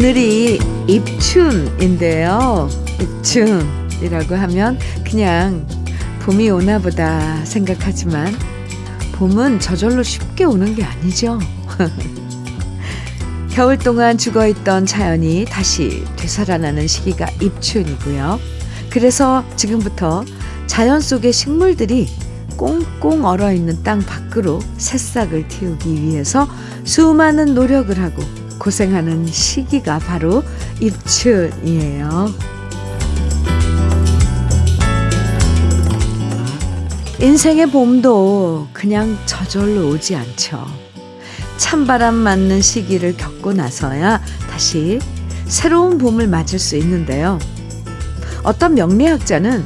오늘이 입춘인데요. 입춘이라고 하면 그냥 봄이 오나 보다 생각하지만 봄은 저절로 쉽게 오는 게 아니죠. 겨울 동안 죽어 있던 자연이 다시 되살아나는 시기가 입춘이고요. 그래서 지금부터 자연 속의 식물들이 꽁꽁 얼어 있는 땅 밖으로 새싹을 틔우기 위해서 수많은 노력을 하고 고생하는 시기가 바로 입춘이에요. 인생의 봄도 그냥 저절로 오지 않죠. 찬바람 맞는 시기를 겪고 나서야 다시 새로운 봄을 맞을 수 있는데요. 어떤 명리학자는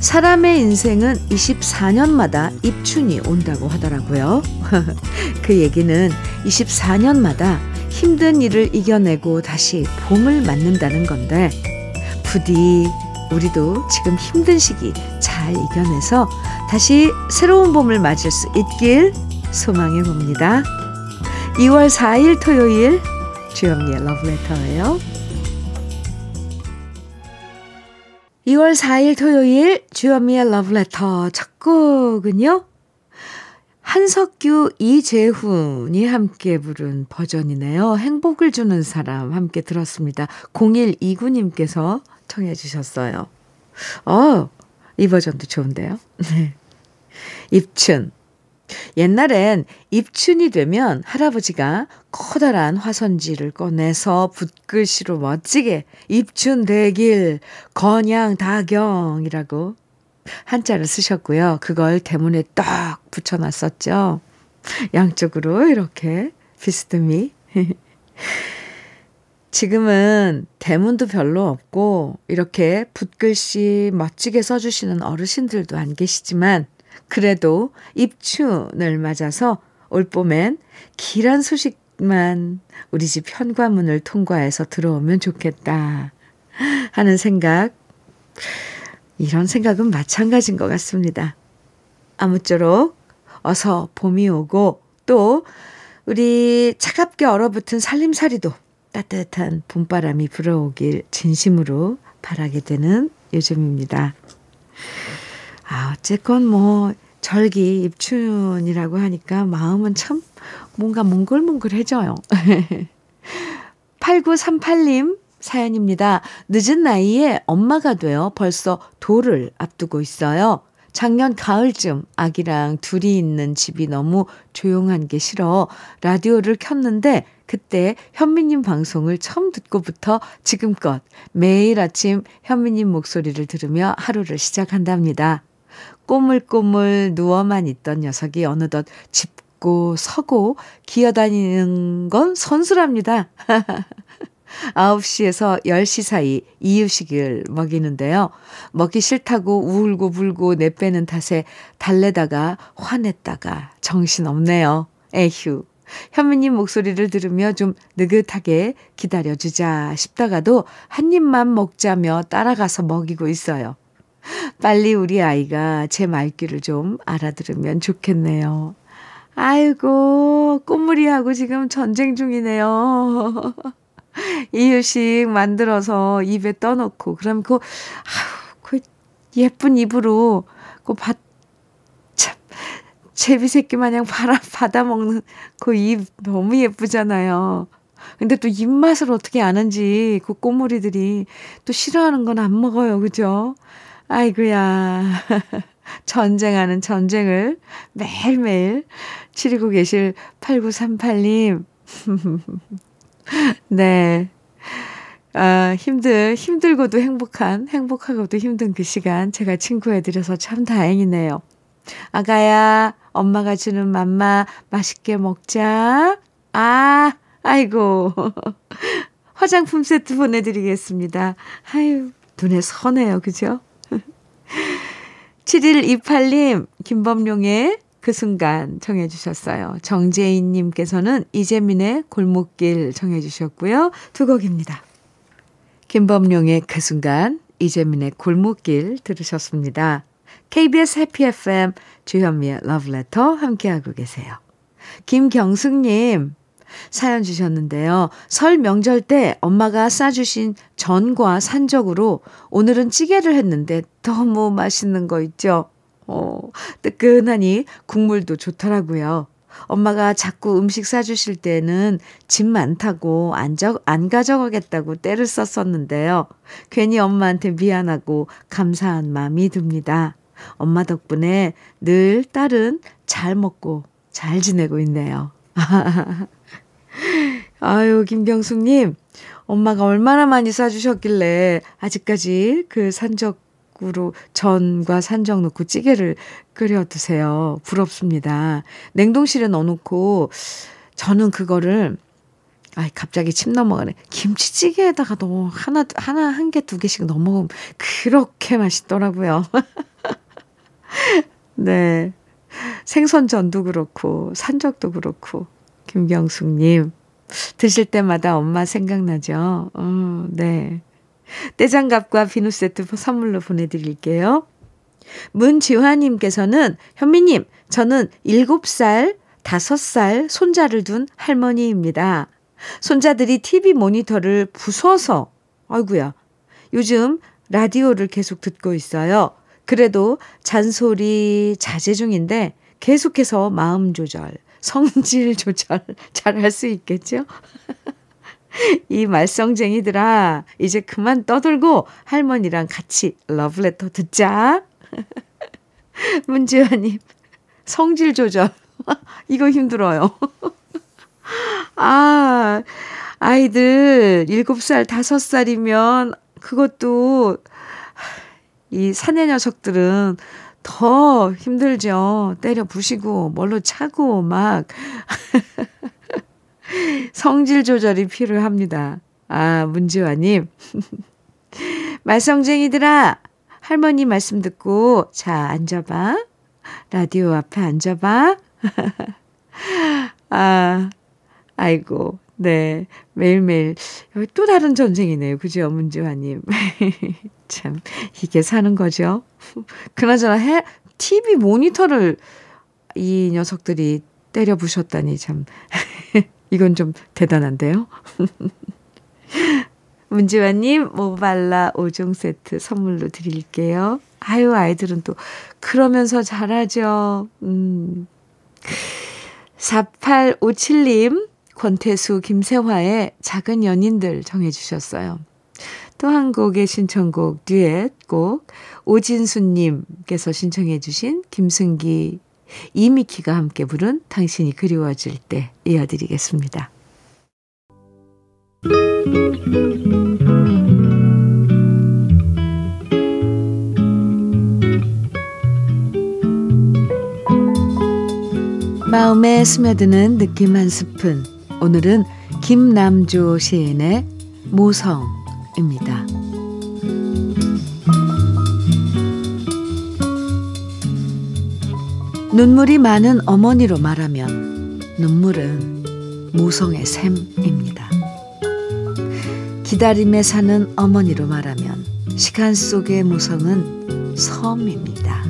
사람의 인생은 24년마다 입춘이 온다고 하더라고요. 그 얘기는 24년마다 힘든 일을 이겨내고 다시 봄을 맞는다는 건데, 부디 우리도 지금 힘든 시기 잘 이겨내서 다시 새로운 봄을 맞을 수 있길 소망해 봅니다. 2월 4일 토요일 주현미의 러브레터예요. 2월 4일 토요일 주현미의 러브레터 첫 곡은요. 한석규, 이재훈이 함께 부른 버전이네요. 행복을 주는 사람 함께 들었습니다. 0129님께서 청해 주셨어요. 어, 이 버전도 좋은데요. 네. 입춘. 옛날엔 입춘이 되면 할아버지가 커다란 화선지를 꺼내서 붓글씨로 멋지게 입춘 대길 건양 다경이라고 한자를 쓰셨고요. 그걸 대문에 딱 붙여놨었죠. 양쪽으로 이렇게 비스듬히. 지금은 대문도 별로 없고 이렇게 붓글씨 멋지게 써주시는 어르신들도 안 계시지만 그래도 입춘을 맞아서 올 봄엔 길한 소식만 우리 집 현관문을 통과해서 들어오면 좋겠다 하는 생각 이런 생각은 마찬가지인 것 같습니다. 아무쪼록 어서 봄이 오고 또 우리 차갑게 얼어붙은 살림살이도 따뜻한 봄바람이 불어오길 진심으로 바라게 되는 요즘입니다. 아, 어쨌건 뭐 절기 입춘이라고 하니까 마음은 참 뭔가 몽글몽글해져요. 8938님 사연입니다. 늦은 나이에 엄마가 되어 벌써 돌을 앞두고 있어요. 작년 가을쯤 아기랑 둘이 있는 집이 너무 조용한 게 싫어 라디오를 켰는데 그때 현미님 방송을 처음 듣고부터 지금껏 매일 아침 현미님 목소리를 들으며 하루를 시작한답니다. 꼬물꼬물 누워만 있던 녀석이 어느덧 짚고 서고 기어다니는 건 선수랍니다. 9시에서 10시 사이 이유식을 먹이는데요. 먹기 싫다고 울고 불고 내빼는 탓에 달래다가 화냈다가 정신없네요. 에휴. 현미님 목소리를 들으며 좀 느긋하게 기다려주자 싶다가도 한 입만 먹자며 따라가서 먹이고 있어요. 빨리 우리 아이가 제 말귀를 좀 알아들으면 좋겠네요. 아이고, 꽃무리하고 지금 전쟁 중이네요. 이유식 만들어서 입에 떠놓고, 그럼 그, 아우, 그 예쁜 입으로 그 밭, 참, 제비 새끼 마냥 받아, 받아 먹는 그 입 너무 예쁘잖아요. 근데 또 입맛을 어떻게 아는지 그 꽃무리들이 또 싫어하는 건 안 먹어요. 그죠? 아이고야. 전쟁하는 전쟁을 매일매일 치르고 계실 8938님. 네. 아, 힘들, 힘들고도 행복한, 행복하고도 힘든 그 시간 제가 친구해드려서 참 다행이네요. 아가야, 엄마가 주는 맘마 맛있게 먹자. 아, 아이고. 화장품 세트 보내드리겠습니다. 아유, 눈에 선해요. 그죠? 7128님, 김범룡의 그 순간 청해 주셨어요. 정재인 님께서는 이재민의 골목길 청해 주셨고요. 두 곡입니다. 김범룡의 그 순간, 이재민의 골목길 들으셨습니다. KBS 해피 FM 주현미의 러브레터 함께하고 계세요. 김경숙님, 사연 주셨는데요. 설 명절 때 엄마가 싸주신 전과 산적으로 오늘은 찌개를 했는데 너무 맛있는 거 있죠? 어, 뜨끈하니 국물도 좋더라고요. 엄마가 자꾸 음식 싸주실 때는 짐 많다고 안, 적, 안 가져가겠다고 때를 썼었는데요. 괜히 엄마한테 미안하고 감사한 마음이 듭니다. 엄마 덕분에 늘 딸은 잘 먹고 잘 지내고 있네요. 아유, 김병숙님. 엄마가 얼마나 많이 싸주셨길래 아직까지 그 산적 으로 전과 산적 넣고 찌개를 끓여 드세요. 부럽습니다. 냉동실에 넣어놓고 저는 그거를 아 갑자기 침 넘어가네. 김치찌개에다가 너 하나, 하나, 한 개, 두 개씩 넣어 먹으면 그렇게 맛있더라고요. 네. 생선전도 그렇고, 산적도 그렇고, 김경숙님. 드실 때마다 엄마 생각나죠? 어, 네. 떼장갑과 비누 세트 선물로 보내드릴게요. 문지화님께서는 현미님, 저는 7살, 5살 손자를 둔 할머니입니다. 손자들이 TV 모니터를 부숴서, 아이구야, 요즘 라디오를 계속 듣고 있어요. 그래도 잔소리 자제 중인데 계속해서 마음 조절, 성질 조절 잘 할 수 있겠죠? 이 말썽쟁이들아, 이제 그만 떠들고 할머니랑 같이 러브레터 듣자. 문지아님, 성질 조절. 이거 힘들어요. 아, 아이들 7살, 5살이면 그것도 이 사내 녀석들은 더 힘들죠. 때려 부시고, 뭘로 차고, 막. 성질 조절이 필요합니다. 아, 문지화님. 말썽쟁이들아, 할머니 말씀 듣고, 자, 앉아봐. 라디오 앞에 앉아봐. 아, 아이고, 네. 매일매일. 여기 또 다른 전쟁이네요. 그죠, 문지화님. 참, 이게 사는 거죠. 그나저나 해, TV 모니터를 이 녀석들이 때려 부셨다니 참. 이건 좀 대단한데요. 문지환님, 모발라 5종 세트 선물로 드릴게요. 아유, 아이들은 또, 그러면서 잘하죠. 음. 4857님, 권태수, 김세화의 작은 연인들 정해 주셨어요. 또 한 곡의 신청곡, 듀엣 곡, 오진수님께서 신청해 주신 김승기, 이미키가 함께 부른 당신이 그리워질 때 이어드리겠습니다. 마음에 스며드는 느낌 한 스푼. 오늘은 김남조 시인의 모성입니다. 눈물이 많은 어머니로 말하면 눈물은 모성의 샘입니다. 기다림에 사는 어머니로 말하면 시간 속의 모성은 섬입니다.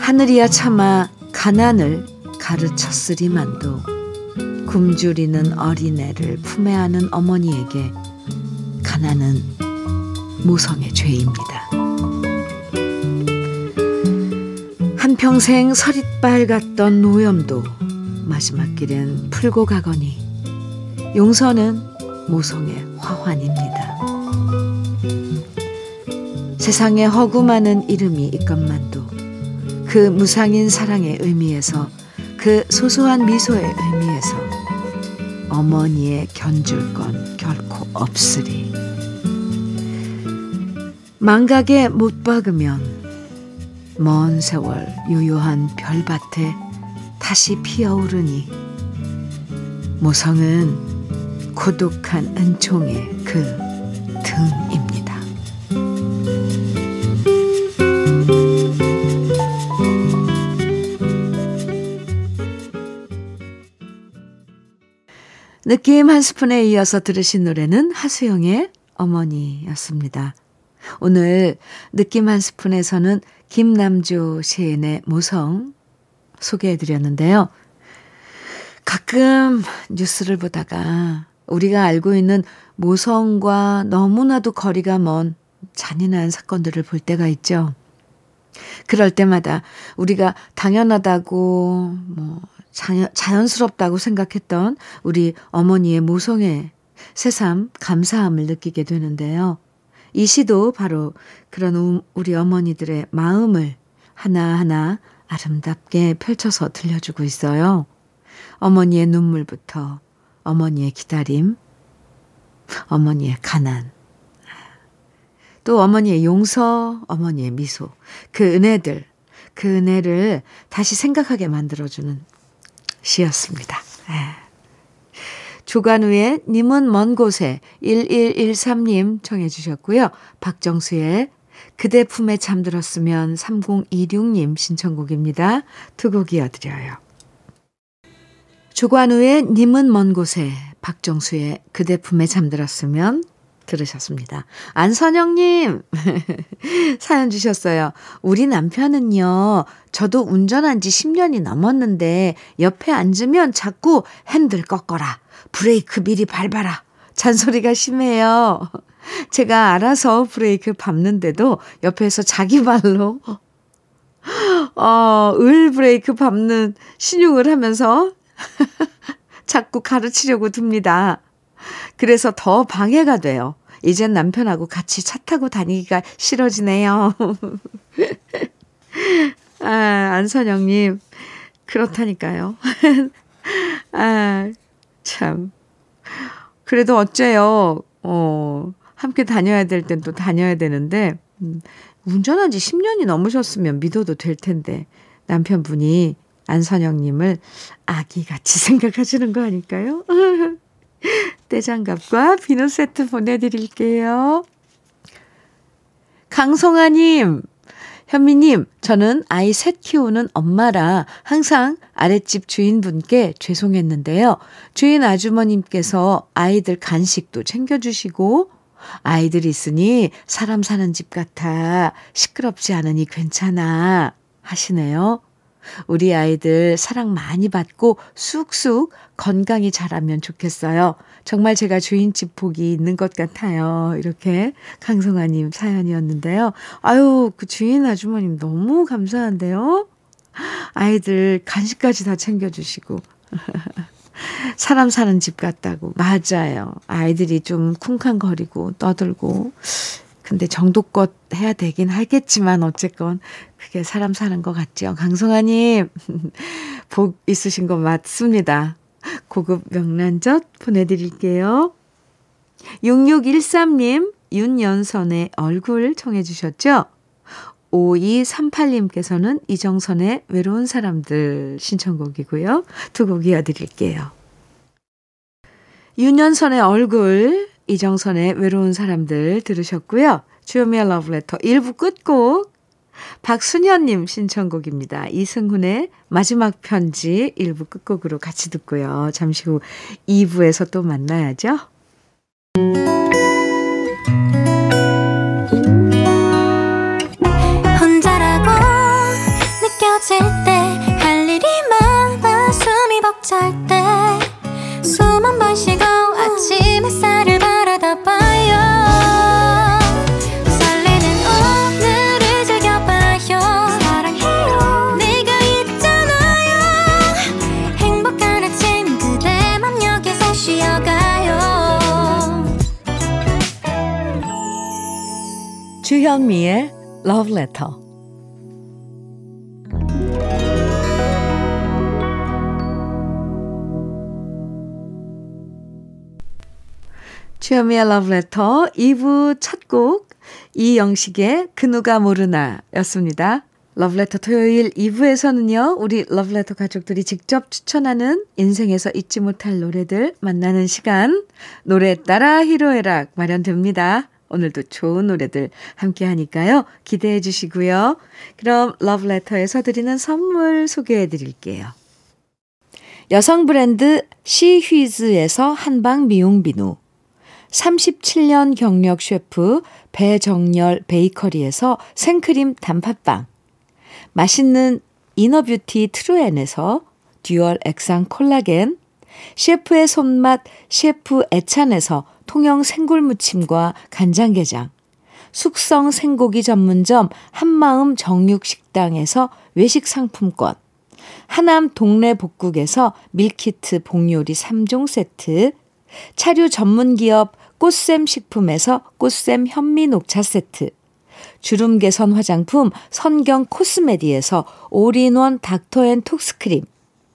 하늘이야 차마 가난을 가르쳤으리만도 굶주리는 어린애를 품에 안은 어머니에게 가난은 모성의 죄입니다. 한평생 서릿발 갔던 노염도 마지막 길엔 풀고 가거니 용서는 모성의 화환입니다. 세상에 허구 많은 이름이 있건만도 그 무상인 사랑의 의미에서 그 소소한 미소의 의미에서 어머니의 견줄 건 결코 없으리. 망각에 못 박으면 먼 세월 유효한 별밭에 다시 피어오르니 모성은 고독한 은총의 그 등입니다. 느낌 한 스푼에 이어서 들으신 노래는 하수영의 어머니였습니다. 오늘 느낌 한 스푼에서는 김남조 시인의 모성 소개해 드렸는데요. 가끔 뉴스를 보다가 우리가 알고 있는 모성과 너무나도 거리가 먼 잔인한 사건들을 볼 때가 있죠. 그럴 때마다 우리가 당연하다고, 뭐, 자연, 자연스럽다고 생각했던 우리 어머니의 모성에 새삼 감사함을 느끼게 되는데요. 이 시도 바로 그런 우리 어머니들의 마음을 하나하나 아름답게 펼쳐서 들려주고 있어요. 어머니의 눈물부터 어머니의 기다림, 어머니의 가난, 또 어머니의 용서, 어머니의 미소, 그 은혜들, 그 은혜를 다시 생각하게 만들어주는 시였습니다. 예. 조관우의 님은 먼 곳에 1113님 청해 주셨고요. 박정수의 그대 품에 잠들었으면 3026님 신청곡입니다. 두 곡 이어드려요. 조관우의 님은 먼 곳에 박정수의 그대 품에 잠들었으면 들으셨습니다. 안선영님, 사연 주셨어요. 우리 남편은요, 저도 운전한 지 10년이 넘었는데, 옆에 앉으면 자꾸 핸들 꺾어라. 브레이크 미리 밟아라. 잔소리가 심해요. 제가 알아서 브레이크 밟는데도 옆에서 자기 발로, 어, 을 브레이크 밟는 신용을 하면서 자꾸 가르치려고 듭니다. 그래서 더 방해가 돼요. 이젠 남편하고 같이 차 타고 다니기가 싫어지네요. 아, 안선영님, 그렇다니까요. 아, 참. 그래도 어째요. 어, 함께 다녀야 될 땐 또 다녀야 되는데, 음, 운전한 지 10년이 넘으셨으면 믿어도 될 텐데, 남편분이 안선영님을 아기같이 생각하시는 거 아닐까요? 떼장갑과 비누 세트 보내드릴게요. 강성아님, 현미님, 저는 아이 셋 키우는 엄마라 항상 아랫집 주인분께 죄송했는데요. 주인 아주머님께서 아이들 간식도 챙겨주시고, 아이들 있으니 사람 사는 집 같아 시끄럽지 않으니 괜찮아 하시네요. 우리 아이들 사랑 많이 받고 쑥쑥 건강히 자라면 좋겠어요. 정말 제가 주인집 복이 있는 것 같아요. 이렇게 강성아님 사연이었는데요. 아유, 그 주인 아주머님 너무 감사한데요. 아이들 간식까지 다 챙겨주시고. 사람 사는 집 같다고. 맞아요. 아이들이 좀 쿵쾅거리고 떠들고. 근데 정도껏 해야 되긴 하겠지만 어쨌건 그게 사람 사는 것 같죠. 강성아님 복 있으신 거 맞습니다. 고급 명란젓 보내드릴게요. 6613님 윤연선의 얼굴 청해 주셨죠? 5238님께서는 이정선의 외로운 사람들 신청곡이고요. 두 곡 이어드릴게요. 윤연선의 얼굴 이정선의 외로운 사람들 들으셨고요. 주요미의 러브레터 1부 끝곡 박순현님 신청곡입니다. 이승훈의 마지막 편지 1부 끝곡으로 같이 듣고요. 잠시 후 2부에서 또 만나야죠. 혼자라고 느껴질 때 할 일이 많아 숨이 벅찰 때 숨 한 번 쉬고 주현미의 Love Letter. 주현미의 Love Letter 2부 첫 곡 이영식의 그 누가 모르나 였습니다. 러브레터 토요일 2부에서는요, 우리 러브레터 가족들이 직접 추천하는 인생에서 잊지 못할 노래들 만나는 시간, 노래 따라 희로애락 마련됩니다. 오늘도 좋은 노래들 함께 하니까요. 기대해 주시고요. 그럼 러브레터에서 드리는 선물 소개해 드릴게요. 여성 브랜드 시휘즈에서 한방 미용 비누 37년 경력 셰프 배정열 베이커리에서 생크림 단팥빵 맛있는 inner beauty 트루엔에서 듀얼 액상 콜라겐, 셰프의 손맛 셰프 애찬에서 통영 생굴무침과 간장게장, 숙성 생고기 전문점 한마음 정육식당에서 외식 상품권, 하남 동네 복국에서 밀키트 복요리 3종 세트, 차류 전문기업 꽃샘 식품에서 꽃샘 현미 녹차 세트, 주름 개선 화장품 선경 코스메디에서 올인원 닥터앤톡스크림,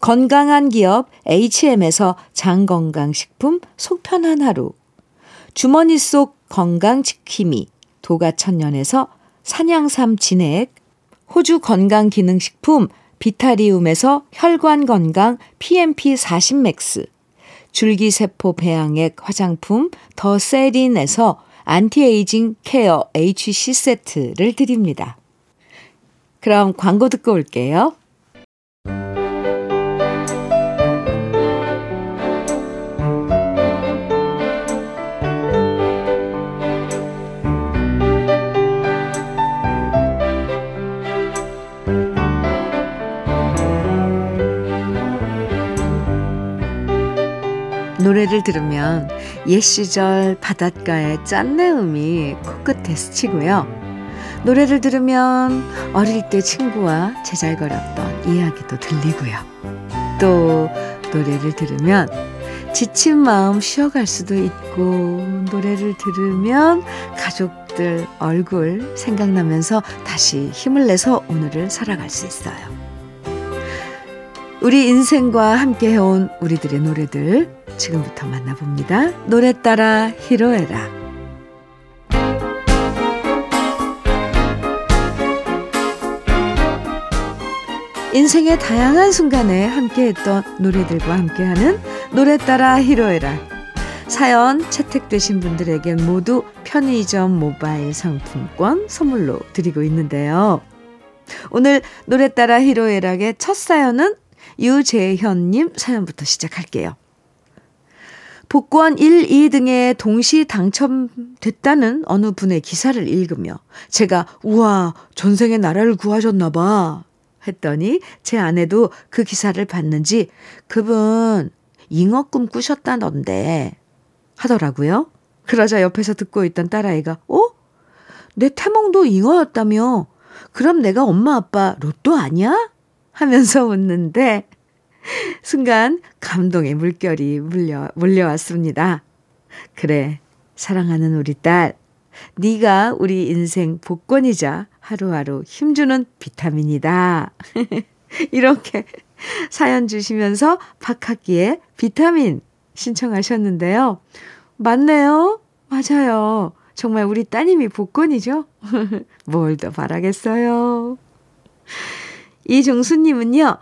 건강한 기업 HM에서 장건강식품 속편한 하루, 주머니 속 건강지킴이 도가천년에서 산양삼 진액, 호주 건강기능식품 비타리움에서 혈관건강 PMP40맥스, 줄기세포 배양액 화장품 더 세린에서 안티에이징 케어 HC 세트를 드립니다. 그럼 광고 듣고 올게요. 노래를 들으면 옛 시절 바닷가의 짠내음이 코끝에 스치고요. 노래를 들으면 어릴 때 친구와 제잘거렸던 이야기도 들리고요. 또 노래를 들으면 지친 마음 쉬어갈 수도 있고 노래를 들으면 가족들 얼굴 생각나면서 다시 힘을 내서 오늘을 살아갈 수 있어요. 우리 인생과 함께 해온 우리들의 노래들 지금부터 만나봅니다. 노래 따라 히로에라. 인생의 다양한 순간에 함께했던 노래들과 함께하는 노래 따라 히로에라. 사연 채택되신 분들에겐 모두 편의점 모바일 상품권 선물로 드리고 있는데요. 오늘 노래 따라 히로에락의 첫 사연은 유재현님 사연부터 시작할게요. 복권 1, 2등에 동시 당첨됐다는 어느 분의 기사를 읽으며 제가 우와 전생에 나라를 구하셨나 봐 했더니 제 아내도 그 기사를 봤는지 그분 잉어 꿈 꾸셨다던데 하더라고요. 그러자 옆에서 듣고 있던 딸아이가 어? 내 태몽도 잉어였다며 그럼 내가 엄마 아빠 로또 아니야? 하면서 웃는데 순간 감동의 물결이 물려, 몰려왔습니다. 그래, 사랑하는 우리 딸. 네가 우리 인생 복권이자 하루하루 힘주는 비타민이다. 이렇게 사연 주시면서 박학기의 비타민 신청하셨는데요. 맞네요. 맞아요. 정말 우리 따님이 복권이죠? 뭘 더 바라겠어요. 이종수님은요,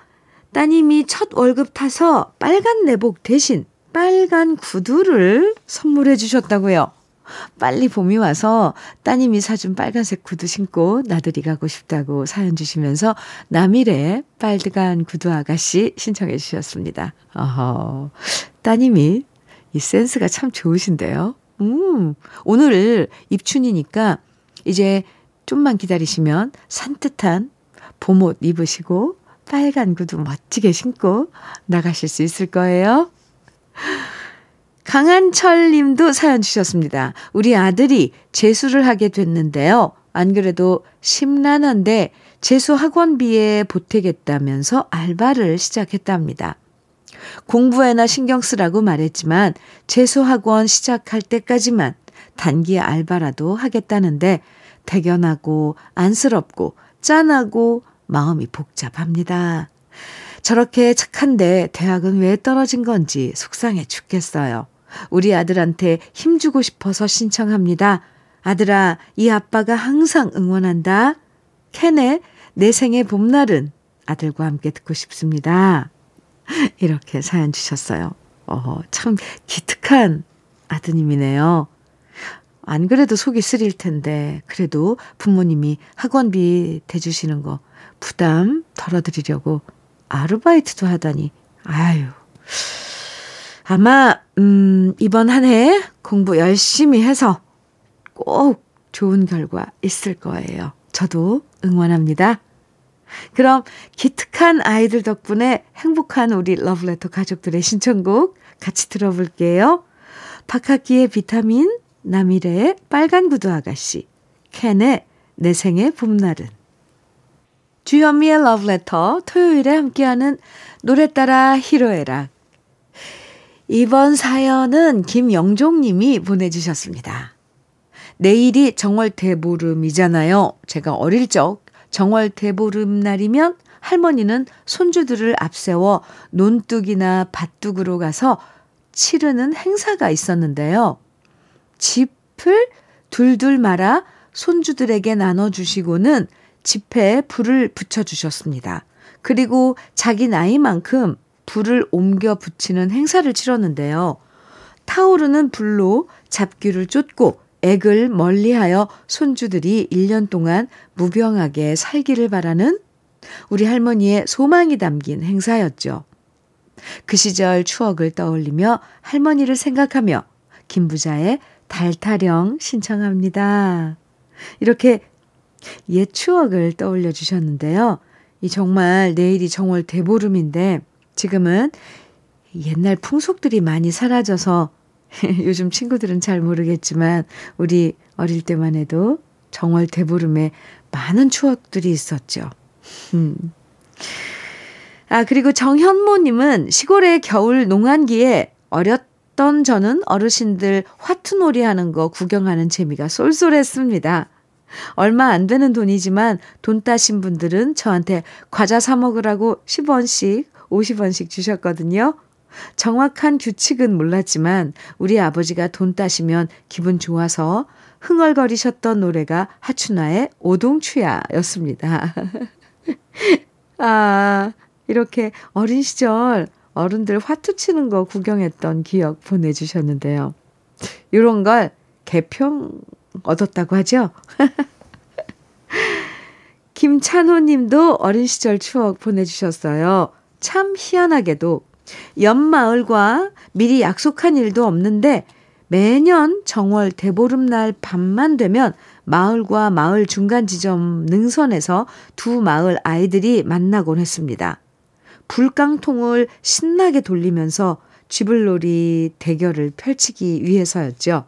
따님이 첫 월급 타서 빨간 내복 대신 빨간 구두를 선물해 주셨다고요. 빨리 봄이 와서 따님이 사준 빨간색 구두 신고 나들이 가고 싶다고 사연 주시면서 남일의 빨간 구두 아가씨 신청해 주셨습니다. 어허, 따님이 이 센스가 참 좋으신데요. 음, 오늘 입춘이니까 이제 좀만 기다리시면 산뜻한 봄옷 입으시고 빨간 구두 멋지게 신고 나가실 수 있을 거예요. 강한철 님도 사연 주셨습니다. 우리 아들이 재수를 하게 됐는데요. 안 그래도 심란한데 재수 학원비에 보태겠다면서 알바를 시작했답니다. 공부에나 신경 쓰라고 말했지만 재수 학원 시작할 때까지만 단기 알바라도 하겠다는데 대견하고 안쓰럽고 짠하고 마음이 복잡합니다. 저렇게 착한데 대학은 왜 떨어진 건지 속상해 죽겠어요. 우리 아들한테 힘주고 싶어서 신청합니다. 아들아, 이 아빠가 항상 응원한다. 캔의 내 생의 봄날은 아들과 함께 듣고 싶습니다. 이렇게 사연 주셨어요. 어, 참 기특한 아드님이네요. 안 그래도 속이 쓰릴 텐데, 그래도 부모님이 학원비 대주시는 거 부담 덜어드리려고 아르바이트도 하다니, 아유. 아마, 음, 이번 한 해 공부 열심히 해서 꼭 좋은 결과 있을 거예요. 저도 응원합니다. 그럼 기특한 아이들 덕분에 행복한 우리 러브레터 가족들의 신청곡 같이 들어볼게요. 박학기의 비타민, 남일의 빨간 구두 아가씨, 캔의 내 생의 봄날은. 주현미의 러브레터 토요일에 함께하는 노래 따라 히로에락. 이번 사연은 김영종 님이 보내주셨습니다. 내일이 정월 대보름이잖아요. 제가 어릴 적 정월 대보름 날이면 할머니는 손주들을 앞세워 논둑이나 밭둑으로 가서 치르는 행사가 있었는데요. 짚을 둘둘 말아 손주들에게 나눠주시고는 집에 불을 붙여주셨습니다. 그리고 자기 나이만큼 불을 옮겨 붙이는 행사를 치렀는데요. 타오르는 불로 잡귀를 쫓고 액을 멀리하여 손주들이 1년 동안 무병하게 살기를 바라는 우리 할머니의 소망이 담긴 행사였죠. 그 시절 추억을 떠올리며 할머니를 생각하며 김부자의 달타령 신청합니다. 이렇게 옛 추억을 떠올려 주셨는데요. 이 정말 내일이 정월 대보름인데 지금은 옛날 풍속들이 많이 사라져서 요즘 친구들은 잘 모르겠지만 우리 어릴 때만 해도 정월 대보름에 많은 추억들이 있었죠. 음. 아, 그리고 정현모님은 시골의 겨울 농한기에 어렸던 저는 어르신들 화투놀이 하는 거 구경하는 재미가 쏠쏠했습니다. 얼마 안 되는 돈이지만 돈 따신 분들은 저한테 과자 사 먹으라고 10원씩, 50원씩 주셨거든요. 정확한 규칙은 몰랐지만 우리 아버지가 돈 따시면 기분 좋아서 흥얼거리셨던 노래가 하춘아의 오동추야였습니다. 아, 이렇게 어린 시절 어른들 화투 치는 거 구경했던 기억 보내주셨는데요. 이런 걸 개평 얻었다고 하죠? 김찬호 님도 어린 시절 추억 보내주셨어요. 참 희한하게도 연마을과 미리 약속한 일도 없는데 매년 정월 대보름날 밤만 되면 마을과 마을 중간 지점 능선에서 두 마을 아이들이 만나곤 했습니다. 불깡통을 신나게 돌리면서 쥐불놀이 대결을 펼치기 위해서였죠.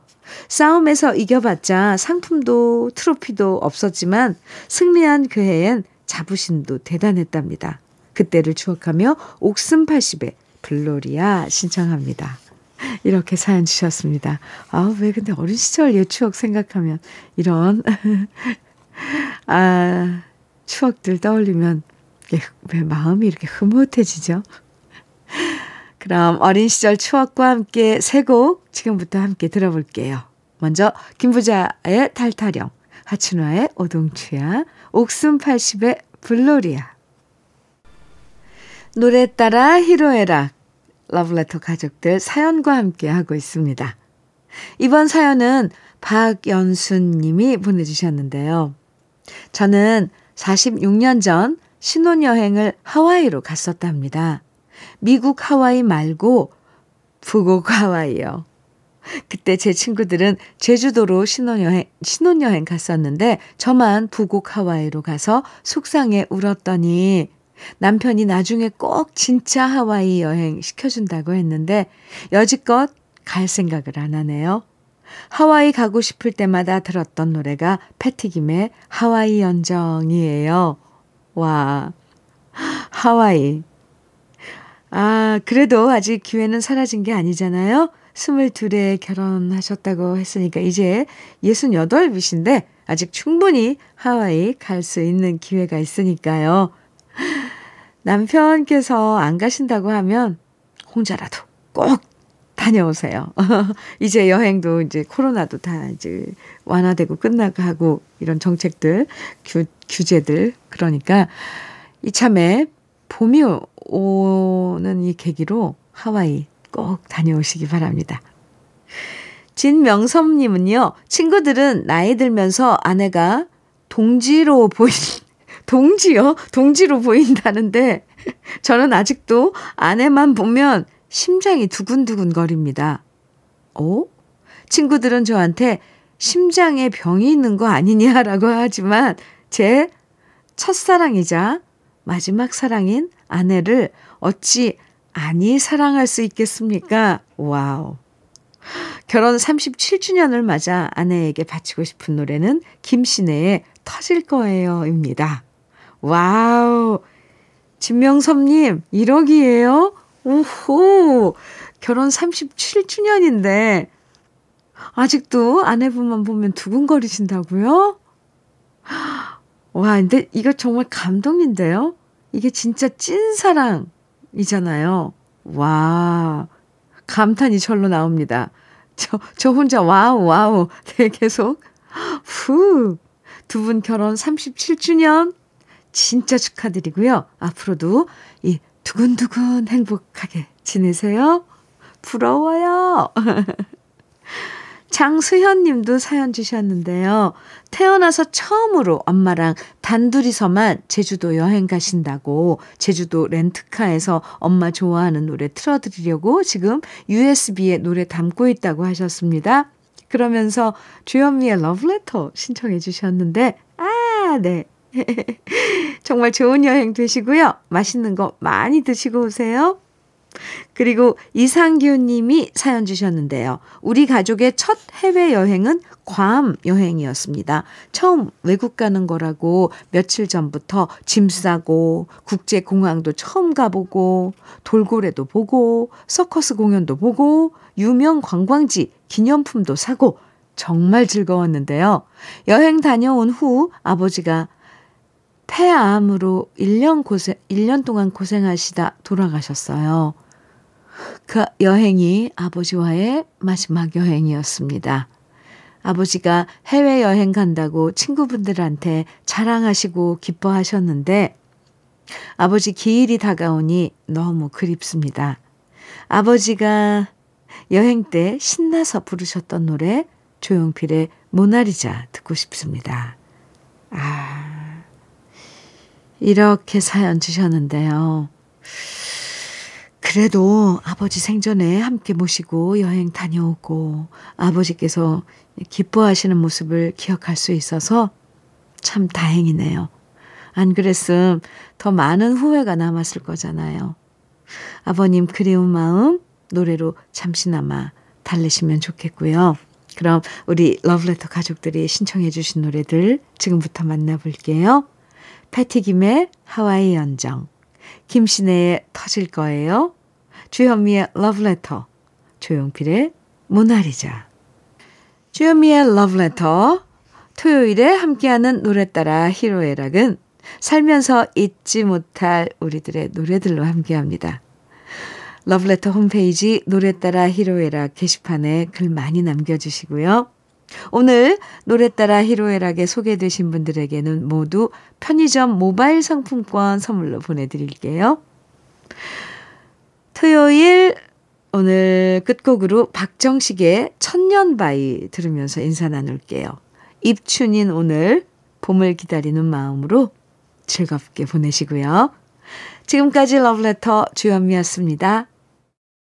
싸움에서 이겨봤자 상품도 트로피도 없었지만 승리한 그 해엔 자부심도 대단했답니다. 그때를 추억하며 옥슨 80에 블로리아 신청합니다. 이렇게 사연 주셨습니다. 아, 왜 근데 어린 시절 옛 추억 생각하면 이런, 아, 추억들 떠올리면 왜 마음이 이렇게 흐뭇해지죠? 그럼 어린 시절 추억과 함께 세 곡 지금부터 함께 들어볼게요. 먼저 김부자의 탈타령, 하춘화의 오동추야, 옥순 80의 블로리아. 노래 따라 히로에락 러브레터 가족들 사연과 함께 하고 있습니다. 이번 사연은 박연순 님이 보내주셨는데요. 저는 46년 전 신혼여행을 하와이로 갔었답니다. 미국 하와이 말고 북옥 하와이요. 그때 제 친구들은 제주도로 신혼여행, 신혼여행 갔었는데 저만 북옥 하와이로 가서 속상해 울었더니 남편이 나중에 꼭 진짜 하와이 여행 시켜준다고 했는데 여지껏 갈 생각을 안 하네요. 하와이 가고 싶을 때마다 들었던 노래가 패티김의 하와이 연정이에요. 와, 하와이. 아, 그래도 아직 기회는 사라진 게 아니잖아요. 22에 결혼하셨다고 했으니까 이제 68이신데 아직 충분히 하와이 갈 수 있는 기회가 있으니까요. 남편께서 안 가신다고 하면 혼자라도 꼭 다녀오세요. 이제 여행도 이제 코로나도 다 이제 완화되고 끝나가고 이런 정책들, 규, 규제들. 그러니까 이참에 봄이 오는 이 계기로 하와이 꼭 다녀오시기 바랍니다. 진명섭님은요, 친구들은 나이 들면서 아내가 동지로 보인, 동지요? 동지로 보인다는데, 저는 아직도 아내만 보면 심장이 두근두근 거립니다. 오? 친구들은 저한테 심장에 병이 있는 거 아니냐라고 하지만, 제 첫사랑이자 마지막 사랑인 아내를 어찌 아니 사랑할 수 있겠습니까? 와우. 결혼 37주년을 맞아 아내에게 바치고 싶은 노래는 김신혜의 터질 거예요. 입니다. 와우. 진명섭님, 1억이에요? 오호. 결혼 37주년인데, 아직도 아내분만 보면 두근거리신다고요? 와, 근데 이거 정말 감동인데요? 이게 진짜 찐사랑이잖아요. 와, 감탄이 절로 나옵니다. 저, 저 혼자 와우, 와우. 네, 계속. 후. 두 분 결혼 37주년 진짜 축하드리고요. 앞으로도 이 두근두근 행복하게 지내세요. 부러워요. 장수현 님도 사연 주셨는데요. 태어나서 처음으로 엄마랑 단둘이서만 제주도 여행 가신다고 제주도 렌트카에서 엄마 좋아하는 노래 틀어드리려고 지금 USB에 노래 담고 있다고 하셨습니다. 그러면서 주현미의 러브레터 신청해 주셨는데, 아, 네. 정말 좋은 여행 되시고요. 맛있는 거 많이 드시고 오세요. 그리고 이상규 님이 사연 주셨는데요. 우리 가족의 첫 해외여행은 괌 여행이었습니다. 처음 외국 가는 거라고 며칠 전부터 짐 싸고 국제공항도 처음 가보고 돌고래도 보고 서커스 공연도 보고 유명 관광지 기념품도 사고 정말 즐거웠는데요. 여행 다녀온 후 아버지가 폐암으로 1년 고생, 1년 동안 고생하시다 돌아가셨어요. 그 여행이 아버지와의 마지막 여행이었습니다. 아버지가 해외 여행 간다고 친구분들한테 자랑하시고 기뻐하셨는데 아버지 기일이 다가오니 너무 그립습니다. 아버지가 여행 때 신나서 부르셨던 노래 조용필의 모나리자 듣고 싶습니다. 아. 이렇게 사연 주셨는데요. 그래도 아버지 생전에 함께 모시고 여행 다녀오고 아버지께서 기뻐하시는 모습을 기억할 수 있어서 참 다행이네요. 안 그랬음 더 많은 후회가 남았을 거잖아요. 아버님 그리운 마음 노래로 잠시나마 달래시면 좋겠고요. 그럼 우리 러브레터 가족들이 신청해 주신 노래들 지금부터 만나볼게요. 패티김의 하와이 연정, 김신혜의 터질 거예요, 주현미의 러브레터, 조용필의 모나리자. 주현미의 러브레터, 토요일에 함께하는 노래 따라 히로애락은 살면서 잊지 못할 우리들의 노래들로 함께합니다. 러브레터 홈페이지 노래 따라 히로애락 게시판에 글 많이 남겨주시고요. 오늘 노래 따라 히로애락에 소개되신 분들에게는 모두 편의점 모바일 상품권 선물로 보내드릴게요. 토요일 오늘 끝곡으로 박정식의 천년바위 들으면서 인사 나눌게요. 입춘인 오늘 봄을 기다리는 마음으로 즐겁게 보내시고요. 지금까지 러브레터 주현미였습니다.